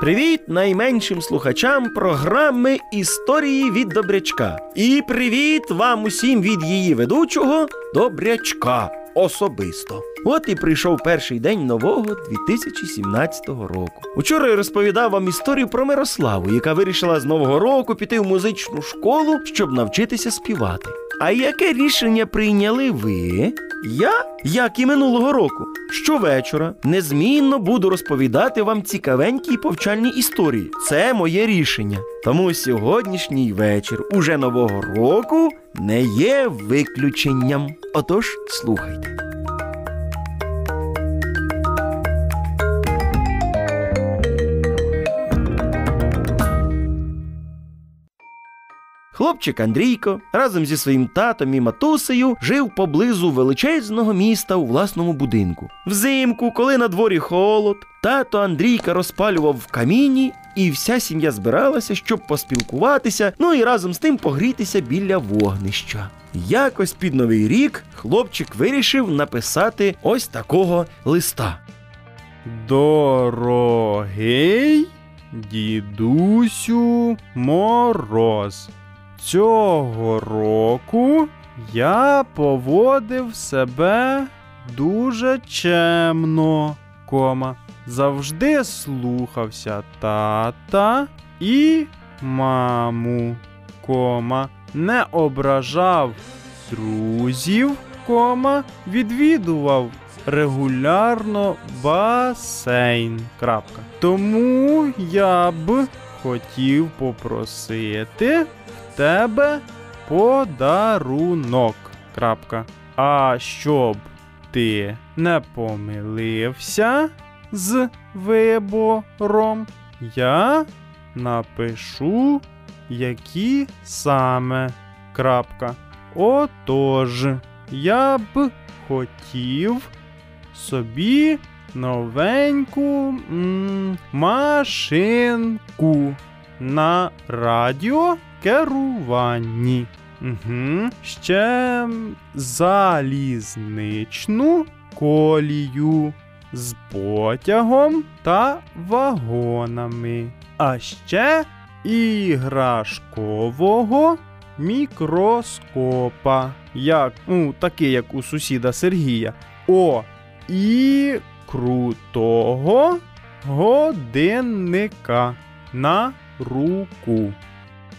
Привіт найменшим слухачам програми Історії від Добрячка. І привіт вам усім від її ведучого Добрячка особисто. От і прийшов перший день нового 2017 року. Учора я розповідав вам історію про Мирославу, яка вирішила з нового року піти в музичну школу, щоб навчитися співати. А яке рішення прийняли ви? Я, як і минулого року, щовечора незмінно буду розповідати вам цікавенькі і повчальні історії. Це моє рішення. Тому сьогоднішній вечір уже нового року не є виключенням. Отож, слухайте. Хлопчик Андрійко разом зі своїм татом і матусею жив поблизу величезного міста у власному будинку. Взимку, коли на дворі холод, тато Андрійка розпалював в каміні, і вся сім'я збиралася, щоб поспілкуватися, ну і разом з тим погрітися біля вогнища. Якось під новий рік хлопчик вирішив написати ось такого листа. Дорогий дідусю Мороз. Цього року я поводив себе дуже чемно, кома. Завжди слухався тата і маму, кома. Не ображав друзів, кома, відвідував регулярно басейн. Крапка. Тому я б хотів попросити в тебе подарунок. Крапка. А щоб ти не помилився з вибором, я напишу, які саме. Крапка. Отож, я б хотів собі новеньку м, машинку на радіокеруванні. Угу. Ще залізничну колію з потягом та вагонами. А ще іграшкового мікроскопа, як, ну, такий, як у сусіда Сергія. О, і крутого годинника на руку.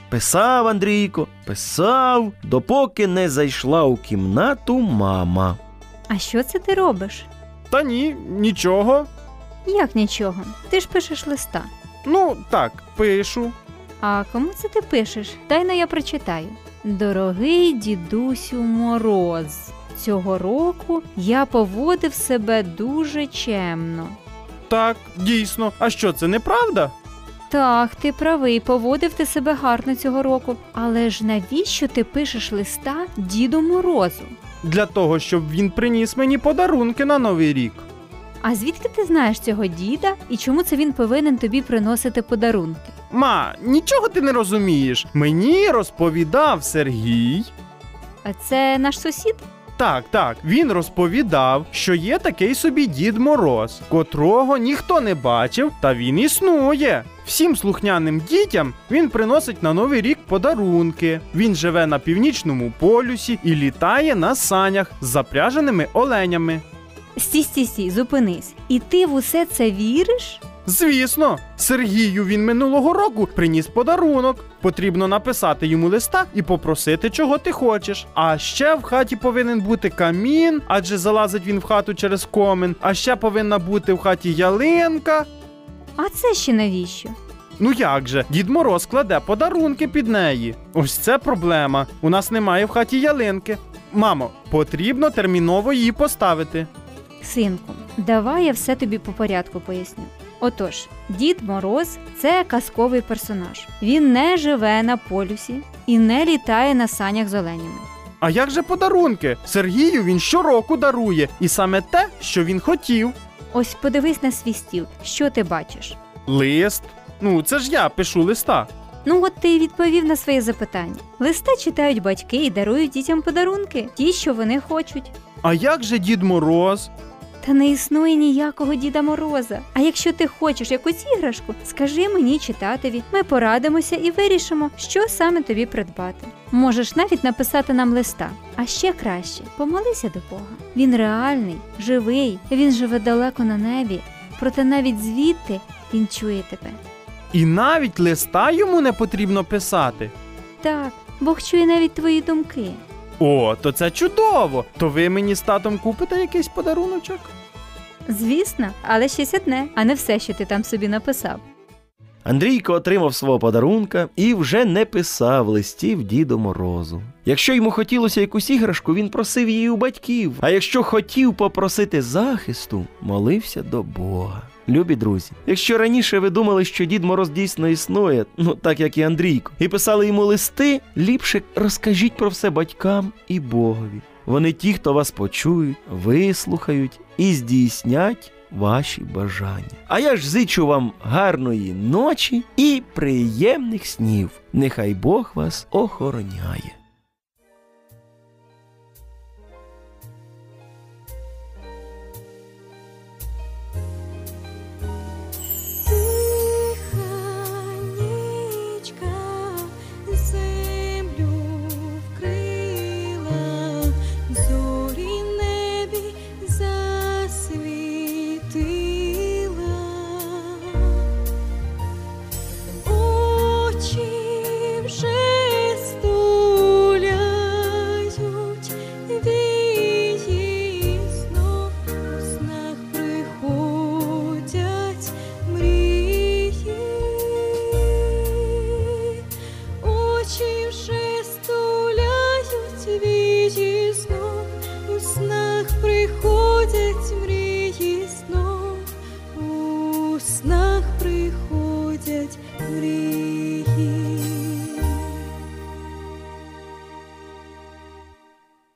Писав Андрійко, писав, допоки не зайшла у кімнату мама. А що це ти робиш? Та ні, нічого. Як нічого? Ти ж пишеш листа. Ну, так, пишу. А кому це ти пишеш? Дай на я прочитаю. Дорогий дідусю Мороз. Цього року я поводив себе дуже чемно. Так, дійсно. А що, це неправда? Так, ти правий, поводив ти себе гарно цього року. Але ж навіщо ти пишеш листа Діду Морозу? Для того, щоб він приніс мені подарунки на новий рік. А звідки ти знаєш цього діда і чому це він повинен тобі приносити подарунки? Ма, нічого ти не розумієш. Мені розповідав Сергій. А це наш сусід? Так, так, він розповідав, що є такий собі Дід Мороз, котрого ніхто не бачив, та він існує. Всім слухняним дітям він приносить на новий рік подарунки. Він живе на північному полюсі і літає на санях з запряженими оленями. Стій, стій, стій, зупинись. І ти в усе це віриш? Звісно, Сергію він минулого року приніс подарунок. Потрібно написати йому листа і попросити, чого ти хочеш. А ще в хаті повинен бути камін, адже залазить він в хату через комин. А ще повинна бути в хаті ялинка. А це ще навіщо? Ну як же, Дід Мороз кладе подарунки під неї. Ось це проблема. У нас немає в хаті ялинки. Мамо, потрібно терміново її поставити. Синку, давай я все тобі по порядку поясню. Отож, Дід Мороз це казковий персонаж. Він не живе на полюсі і не літає на санях з оленями. А як же подарунки? Сергію він щороку дарує, і саме те, що він хотів. Ось подивись на свій стіл, що ти бачиш. Лист. Ну, це ж я пишу листа. Ну, от ти й відповів на своє запитання. Листа читають батьки і дарують дітям подарунки, ті, що вони хочуть. А як же Дід Мороз? Та не існує ніякого Діда Мороза. А якщо ти хочеш якусь іграшку, скажи мені чи татові. Ми порадимося і вирішимо, що саме тобі придбати. Можеш навіть написати нам листа. А ще краще помолися до Бога. Він реальний, живий, він живе далеко на небі, проте навіть звідти він чує тебе. І навіть листа йому не потрібно писати. Так, Бог чує навіть твої думки. О, то це чудово! То ви мені з татом купите якийсь подаруночок? Звісно, але щось одне, а не все, що ти там собі написав. Андрійко отримав свого подарунка і вже не писав листів Діду Морозу. Якщо йому хотілося якусь іграшку, він просив її у батьків. А якщо хотів попросити захисту, молився до Бога. Любі друзі, якщо раніше ви думали, що Дід Мороз дійсно існує, ну так як і Андрійко, і писали йому листи, ліпше розкажіть про все батькам і Богові. Вони ті, хто вас почують, вислухають і здійснять ваші бажання. А я ж зичу вам гарної ночі і приємних снів. Нехай Бог вас охороняє. sempre